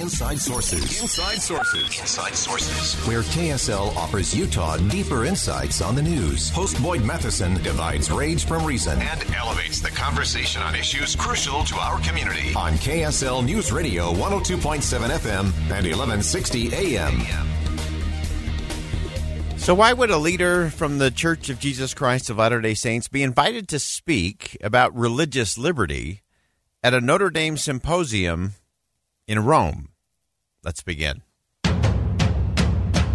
Inside Sources. Inside Sources. Inside Sources. Where KSL offers Utah deeper insights on the news. Host Boyd Matheson divides rage from reason and elevates the conversation on issues crucial to our community. On KSL News Radio 102.7 FM and 1160 AM. So, why would a leader from the Church of Jesus Christ of Latter day Saints be invited to speak about religious liberty at a Notre Dame symposium in Rome? Let's begin.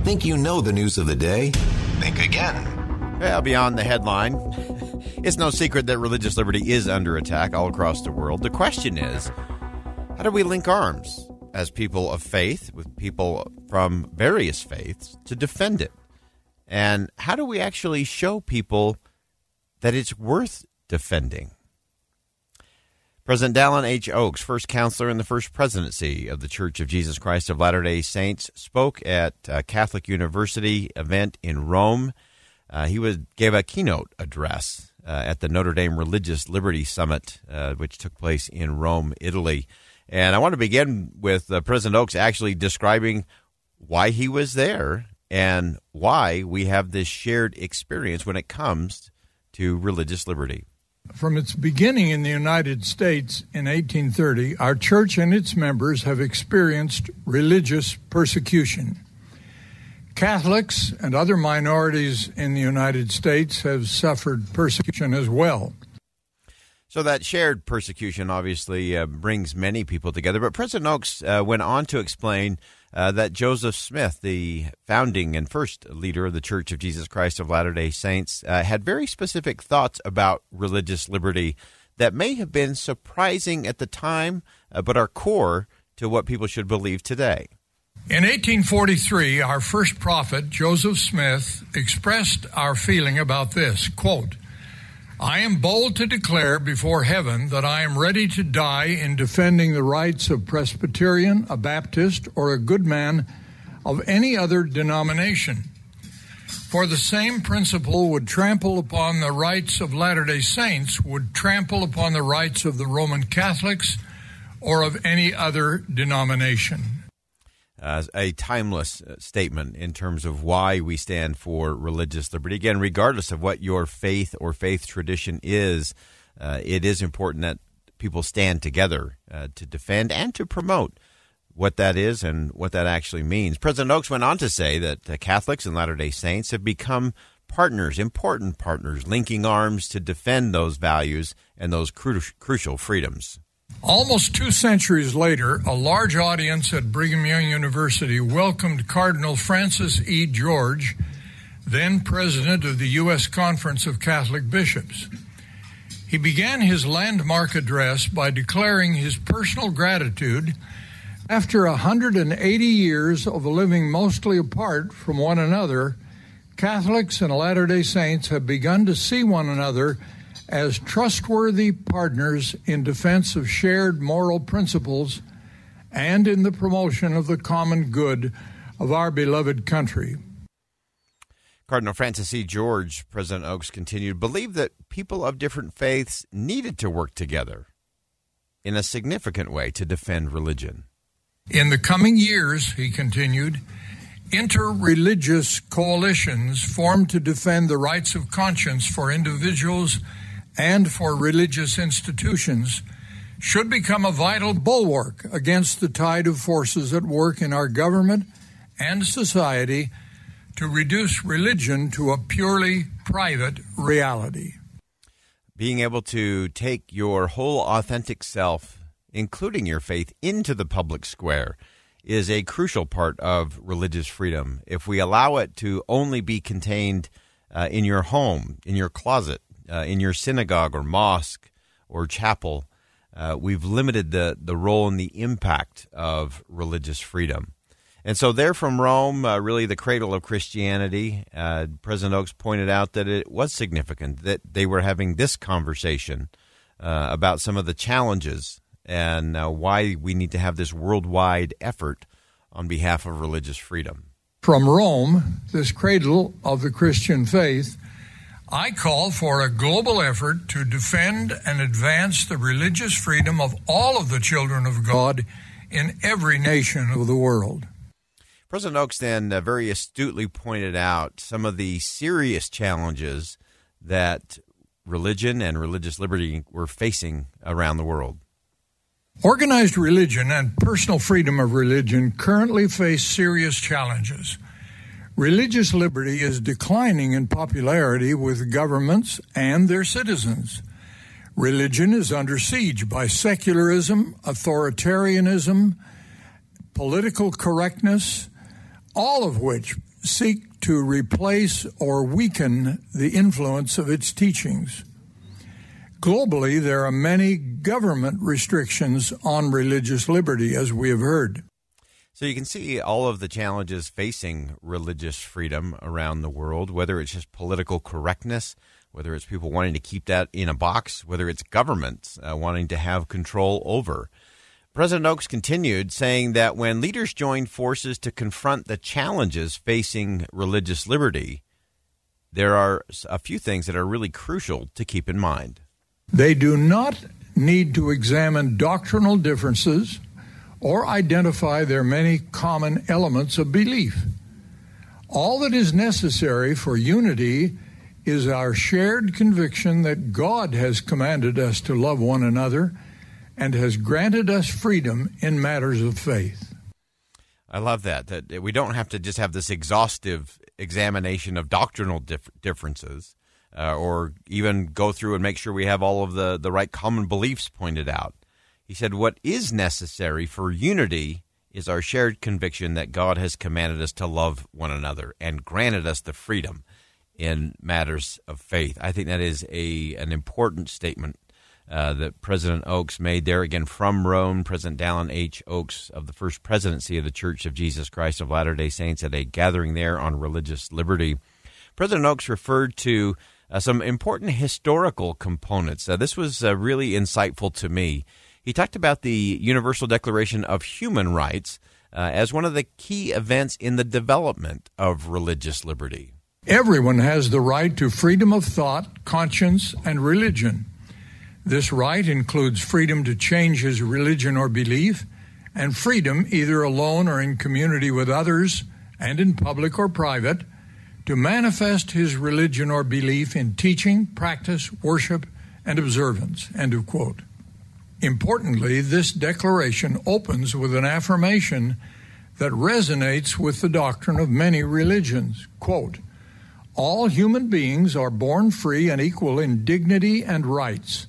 Think you know the news of the day? Think again. Well, beyond the headline, it's no secret that religious liberty is under attack all across the world. The question is how do we link arms as people of faith with people from various faiths to defend it? And how do we actually show people that it's worth defending? President Dallin H. Oaks, first counselor in the first presidency of the Church of Jesus Christ of Latter day Saints, spoke at a Catholic University event in Rome. Uh, he was, gave a keynote address uh, at the Notre Dame Religious Liberty Summit, uh, which took place in Rome, Italy. And I want to begin with uh, President Oaks actually describing why he was there and why we have this shared experience when it comes to religious liberty. From its beginning in the United States in 1830, our church and its members have experienced religious persecution. Catholics and other minorities in the United States have suffered persecution as well. So that shared persecution obviously uh, brings many people together. But President Oaks uh, went on to explain uh, that Joseph Smith, the founding and first leader of the Church of Jesus Christ of Latter day Saints, uh, had very specific thoughts about religious liberty that may have been surprising at the time, uh, but are core to what people should believe today. In 1843, our first prophet, Joseph Smith, expressed our feeling about this quote, I am bold to declare before heaven that I am ready to die in defending the rights of Presbyterian, a Baptist, or a good man of any other denomination. For the same principle would trample upon the rights of Latter day Saints, would trample upon the rights of the Roman Catholics or of any other denomination uh, a timeless uh, statement in terms of why we stand for religious liberty. Again, regardless of what your faith or faith tradition is, uh, it is important that people stand together uh, to defend and to promote what that is and what that actually means. President Oaks went on to say that Catholics and Latter day Saints have become partners, important partners, linking arms to defend those values and those cru- crucial freedoms. Almost two centuries later, a large audience at Brigham Young University welcomed Cardinal Francis E. George, then president of the U.S. Conference of Catholic Bishops. He began his landmark address by declaring his personal gratitude after 180 years of living mostly apart from one another. Catholics and Latter day Saints have begun to see one another as trustworthy partners in defense of shared moral principles and in the promotion of the common good of our beloved country. Cardinal Francis E. George, President Oaks continued, believed that people of different faiths needed to work together in a significant way to defend religion. In the coming years, he continued, interreligious coalitions formed to defend the rights of conscience for individuals and for religious institutions should become a vital bulwark against the tide of forces at work in our government and society to reduce religion to a purely private reality. Being able to take your whole authentic self, including your faith, into the public square is a crucial part of religious freedom. If we allow it to only be contained uh, in your home, in your closet, uh, in your synagogue or mosque or chapel, uh, we've limited the, the role and the impact of religious freedom. And so they're from Rome, uh, really the cradle of Christianity. Uh, President Oaks pointed out that it was significant that they were having this conversation uh, about some of the challenges and uh, why we need to have this worldwide effort on behalf of religious freedom. From Rome, this cradle of the Christian faith, I call for a global effort to defend and advance the religious freedom of all of the children of God in every nation of the world. President Oaks then uh, very astutely pointed out some of the serious challenges that religion and religious liberty were facing around the world. Organized religion and personal freedom of religion currently face serious challenges. Religious liberty is declining in popularity with governments and their citizens. Religion is under siege by secularism, authoritarianism, political correctness, all of which seek to replace or weaken the influence of its teachings. Globally, there are many government restrictions on religious liberty, as we have heard. So you can see all of the challenges facing religious freedom around the world, whether it's just political correctness, whether it's people wanting to keep that in a box, whether it's governments uh, wanting to have control over. President Oaks continued, saying that when leaders join forces to confront the challenges facing religious liberty, there are a few things that are really crucial to keep in mind. They do not need to examine doctrinal differences or identify their many common elements of belief. All that is necessary for unity is our shared conviction that God has commanded us to love one another and has granted us freedom in matters of faith. I love that. That we don't have to just have this exhaustive examination of doctrinal dif- differences, uh, or even go through and make sure we have all of the the right common beliefs pointed out. He said, "What is necessary for unity is our shared conviction that God has commanded us to love one another and granted us the freedom in matters of faith." I think that is a an important statement uh, that President Oaks made there. Again, from Rome, President Dallin H. Oaks of the First Presidency of the Church of Jesus Christ of Latter day Saints at a gathering there on religious liberty. President Oaks referred to uh, some important historical components. Uh, this was uh, really insightful to me. He talked about the Universal Declaration of Human Rights uh, as one of the key events in the development of religious liberty. Everyone has the right to freedom of thought, conscience, and religion. This right includes freedom to change his religion or belief, and freedom, either alone or in community with others, and in public or private, to manifest his religion or belief in teaching, practice, worship, and observance. End of quote. Importantly, this declaration opens with an affirmation that resonates with the doctrine of many religions. Quote, All human beings are born free and equal in dignity and rights.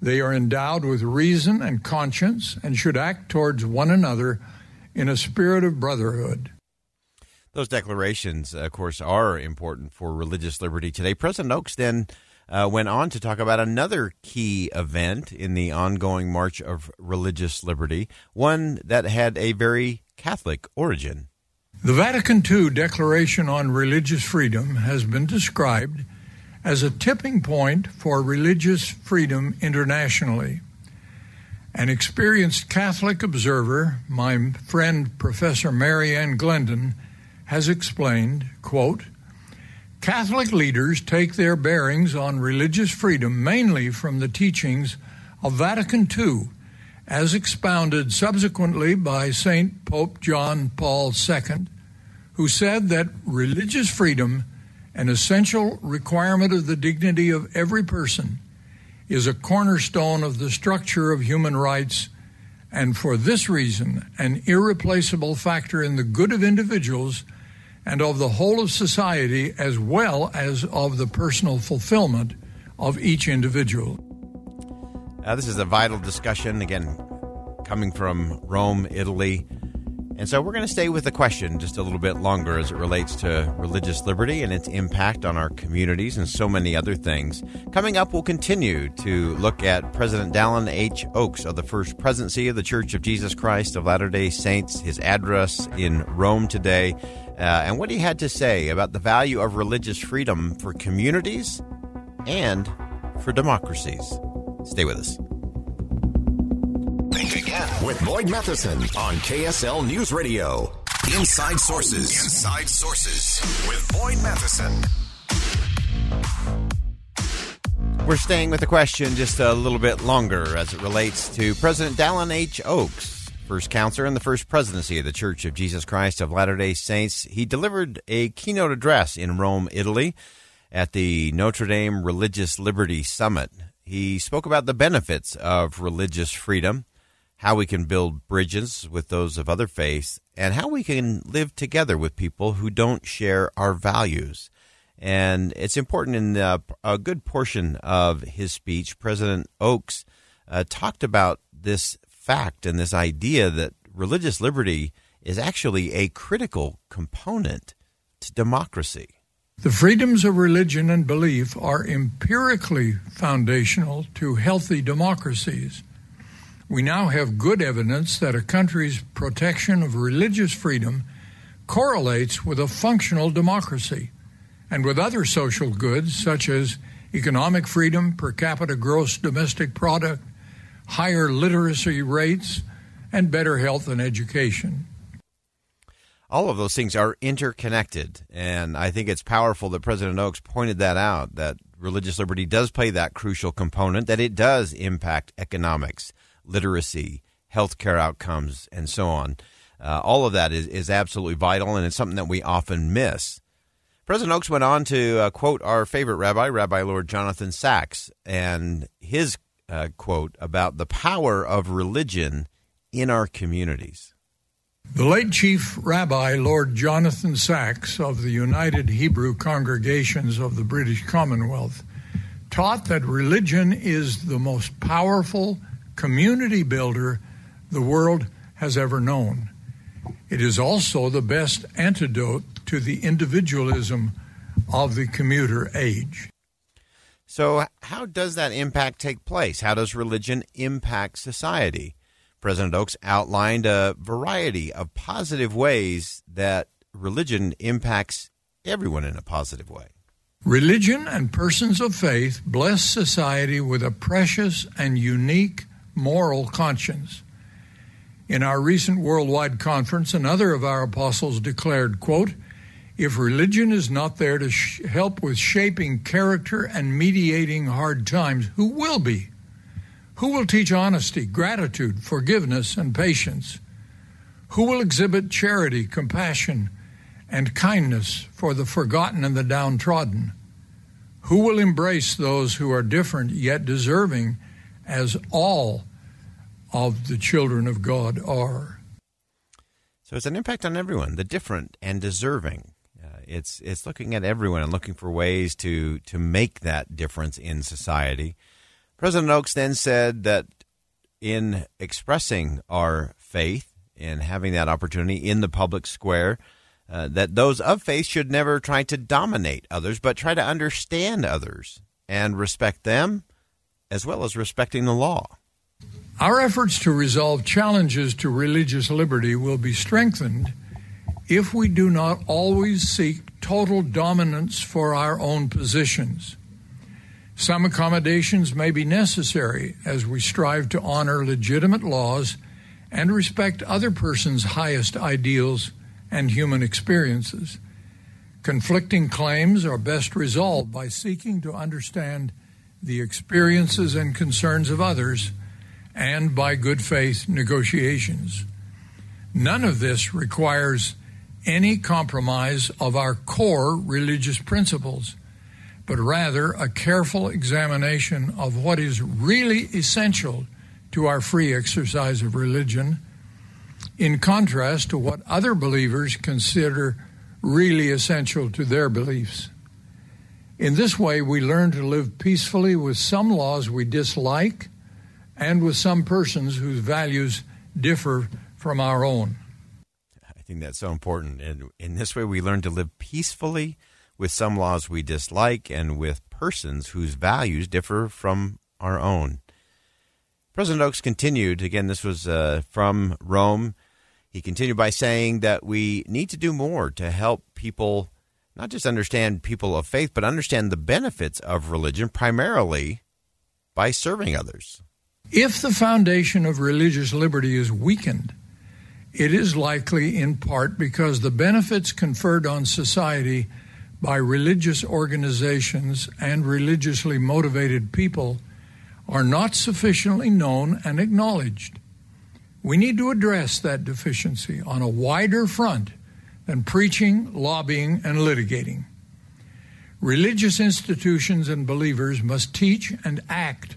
They are endowed with reason and conscience and should act towards one another in a spirit of brotherhood. Those declarations, of course, are important for religious liberty today. President Oaks then uh, went on to talk about another key event in the ongoing March of Religious Liberty, one that had a very Catholic origin. The Vatican II Declaration on Religious Freedom has been described as a tipping point for religious freedom internationally. An experienced Catholic observer, my friend Professor Mary Ann Glendon, has explained, quote, Catholic leaders take their bearings on religious freedom mainly from the teachings of Vatican II, as expounded subsequently by St. Pope John Paul II, who said that religious freedom an essential requirement of the dignity of every person, is a cornerstone of the structure of human rights, and for this reason, an irreplaceable factor in the good of individuals and of the whole of society, as well as of the personal fulfillment of each individual. Now, this is a vital discussion, again, coming from Rome, Italy And so we're going to stay with the question just a little bit longer as it relates to religious liberty and its impact on our communities and so many other things. Coming up, we'll continue to look at President Dallin H. Oaks of the First Presidency of the Church of Jesus Christ of Latter day Saints, his address in Rome today, uh, and what he had to say about the value of religious freedom for communities and for democracies. Stay with us. Think again with Boyd Matheson on KSL News Radio. Inside Sources. Inside Sources with Boyd Matheson. We're staying with the question just a little bit longer as it relates to President Dallin H. Oaks, first counselor in the first presidency of the Church of Jesus Christ of Latter day Saints. He delivered a keynote address in Rome, Italy, at the Notre Dame Religious Liberty Summit. He spoke about the benefits of religious freedom how we can build bridges with those of other faiths, and how we can live together with people who don't share our values. And it's important in the, a good portion of his speech, President Oaks uh, talked about this fact and this idea that religious liberty is actually a critical component to democracy. The freedoms of religion and belief are empirically foundational to healthy democracies. We now have good evidence that a country's protection of religious freedom correlates with a functional democracy and with other social goods such as economic freedom, per capita gross domestic product, higher literacy rates, and better health and education. All of those things are interconnected, and I think it's powerful that President Oaks pointed that out that religious liberty does play that crucial component, that it does impact economics literacy, healthcare outcomes, and so on. Uh, all of that is, is absolutely vital, and it's something that we often miss. President Oaks went on to uh, quote our favorite rabbi, Rabbi Lord Jonathan Sacks, and his uh, quote about the power of religion in our communities. The late Chief Rabbi Lord Jonathan Sacks of the United Hebrew Congregations of the British Commonwealth taught that religion is the most powerful community builder the world has ever known. It is also the best antidote to the individualism of the commuter age. So, how does that impact take place? How does religion impact society? President Oaks outlined a variety of positive ways that religion impacts everyone in a positive way. Religion and persons of faith bless society with a precious and unique moral conscience. In our recent worldwide conference, another of our apostles declared, quote, if religion is not there to sh- help with shaping character and mediating hard times, who will be? Who will teach honesty, gratitude, forgiveness, and patience? Who will exhibit charity, compassion, and kindness for the forgotten and the downtrodden? Who will embrace those who are different yet deserving as all of the children of God are. So it's an impact on everyone, the different and deserving. It's it's looking at everyone and looking for ways to to make that difference in society. President Oaks then said that in expressing our faith and having that opportunity in the public square, uh, that those of faith should never try to dominate others, but try to understand others and respect them as well as respecting the law. Our efforts to resolve challenges to religious liberty will be strengthened if we do not always seek total dominance for our own positions. Some accommodations may be necessary as we strive to honor legitimate laws and respect other persons' highest ideals and human experiences. Conflicting claims are best resolved by seeking to understand the experiences and concerns of others and by good faith negotiations. None of this requires any compromise of our core religious principles, but rather a careful examination of what is really essential to our free exercise of religion, in contrast to what other believers consider really essential to their beliefs. In this way, we learn to live peacefully with some laws we dislike and with some persons whose values differ from our own. That's so important. And in this way, we learn to live peacefully with some laws we dislike and with persons whose values differ from our own. President Oaks continued, again, this was uh, from Rome. He continued by saying that we need to do more to help people not just understand people of faith, but understand the benefits of religion, primarily by serving others. If the foundation of religious liberty is weakened, it is likely in part because the benefits conferred on society by religious organizations and religiously motivated people are not sufficiently known and acknowledged. We need to address that deficiency on a wider front than preaching, lobbying, and litigating. Religious institutions and believers must teach and act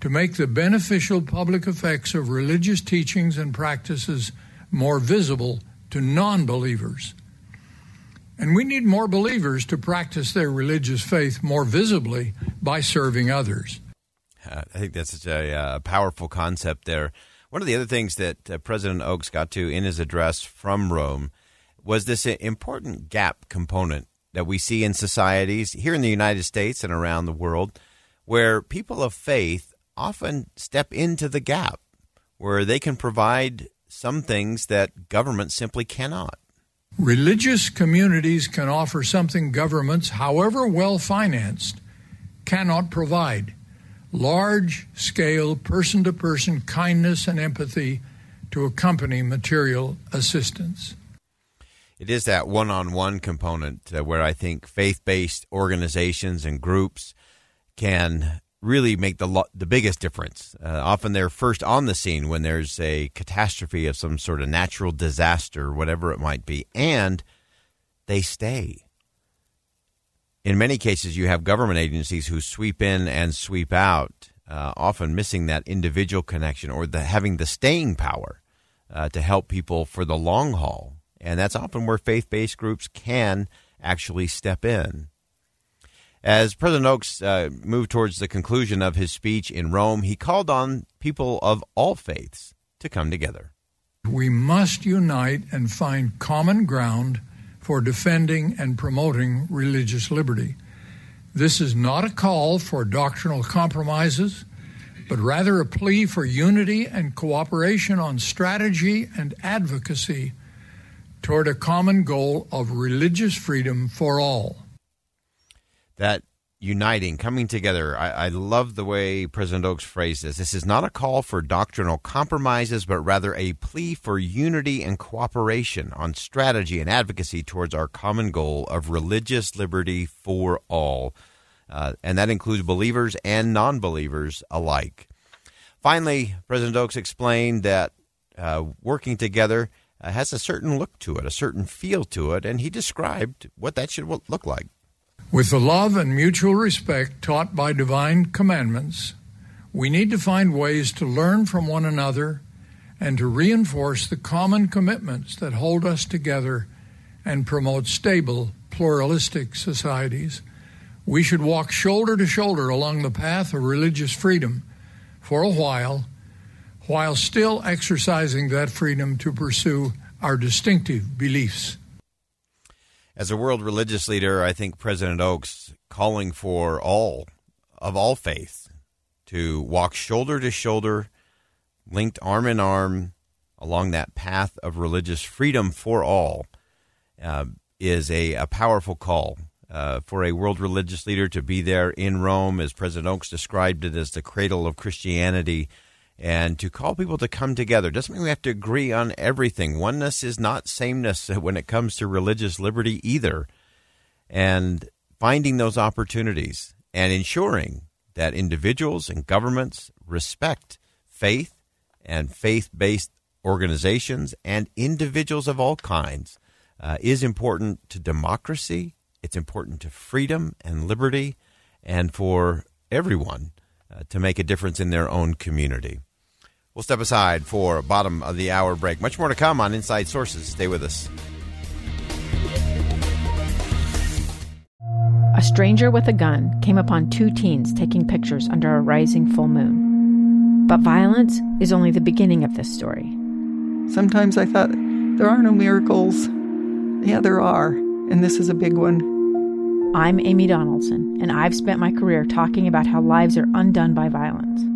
to make the beneficial public effects of religious teachings and practices more visible to non believers. And we need more believers to practice their religious faith more visibly by serving others. Uh, I think that's such a uh, powerful concept there. One of the other things that uh, President Oaks got to in his address from Rome was this important gap component that we see in societies here in the United States and around the world, where people of faith often step into the gap, where they can provide some things that government simply cannot. Religious communities can offer something governments, however well financed, cannot provide large scale, person to person kindness and empathy to accompany material assistance. It is that one on one component uh, where I think faith based organizations and groups can really make the lo- the biggest difference. Uh, often they're first on the scene when there's a catastrophe of some sort of natural disaster, whatever it might be, and they stay. In many cases, you have government agencies who sweep in and sweep out, uh, often missing that individual connection or the having the staying power uh, to help people for the long haul. And that's often where faith based groups can actually step in. As President Oaks uh, moved towards the conclusion of his speech in Rome, he called on people of all faiths to come together. We must unite and find common ground for defending and promoting religious liberty. This is not a call for doctrinal compromises, but rather a plea for unity and cooperation on strategy and advocacy toward a common goal of religious freedom for all. That uniting, coming together. I, I, love the way President Oaks phrased this. This is not a call for doctrinal compromises, but rather a plea for unity and cooperation on strategy and advocacy towards our common goal of religious liberty for all. Uh, and that includes believers and non believers alike. Finally, President Oaks explained that uh, working together uh, has a certain look to it, a certain feel to it, and he described what that should look like. With the love and mutual respect taught by divine commandments, we need to find ways to learn from one another and to reinforce the common commitments that hold us together and promote stable, pluralistic societies. We should walk shoulder to shoulder along the path of religious freedom for a while, while still exercising that freedom to pursue our distinctive beliefs. As a world religious leader, I think President Oaks calling for all of all faiths to walk shoulder to shoulder, linked arm in arm along that path of religious freedom for all uh, is a, a, powerful call uh, for a world religious leader to be there in Rome, as President Oaks described it as the cradle of Christianity and to call people to come together doesn't mean we have to agree on everything. Oneness is not sameness when it comes to religious liberty either. And finding those opportunities and ensuring that individuals and governments respect faith and faith based organizations and individuals of all kinds uh, is important to democracy. It's important to freedom and liberty and for everyone uh, to make a difference in their own community. We'll step aside for a bottom of the hour break. Much more to come on Inside Sources. Stay with us. A stranger with a gun came upon two teens taking pictures under a rising full moon. But violence is only the beginning of this story. Sometimes I thought There are no miracles. Yeah, there are, and this is a big one. I'm Amy Donaldson, and I've spent my career talking about how lives are undone by violence.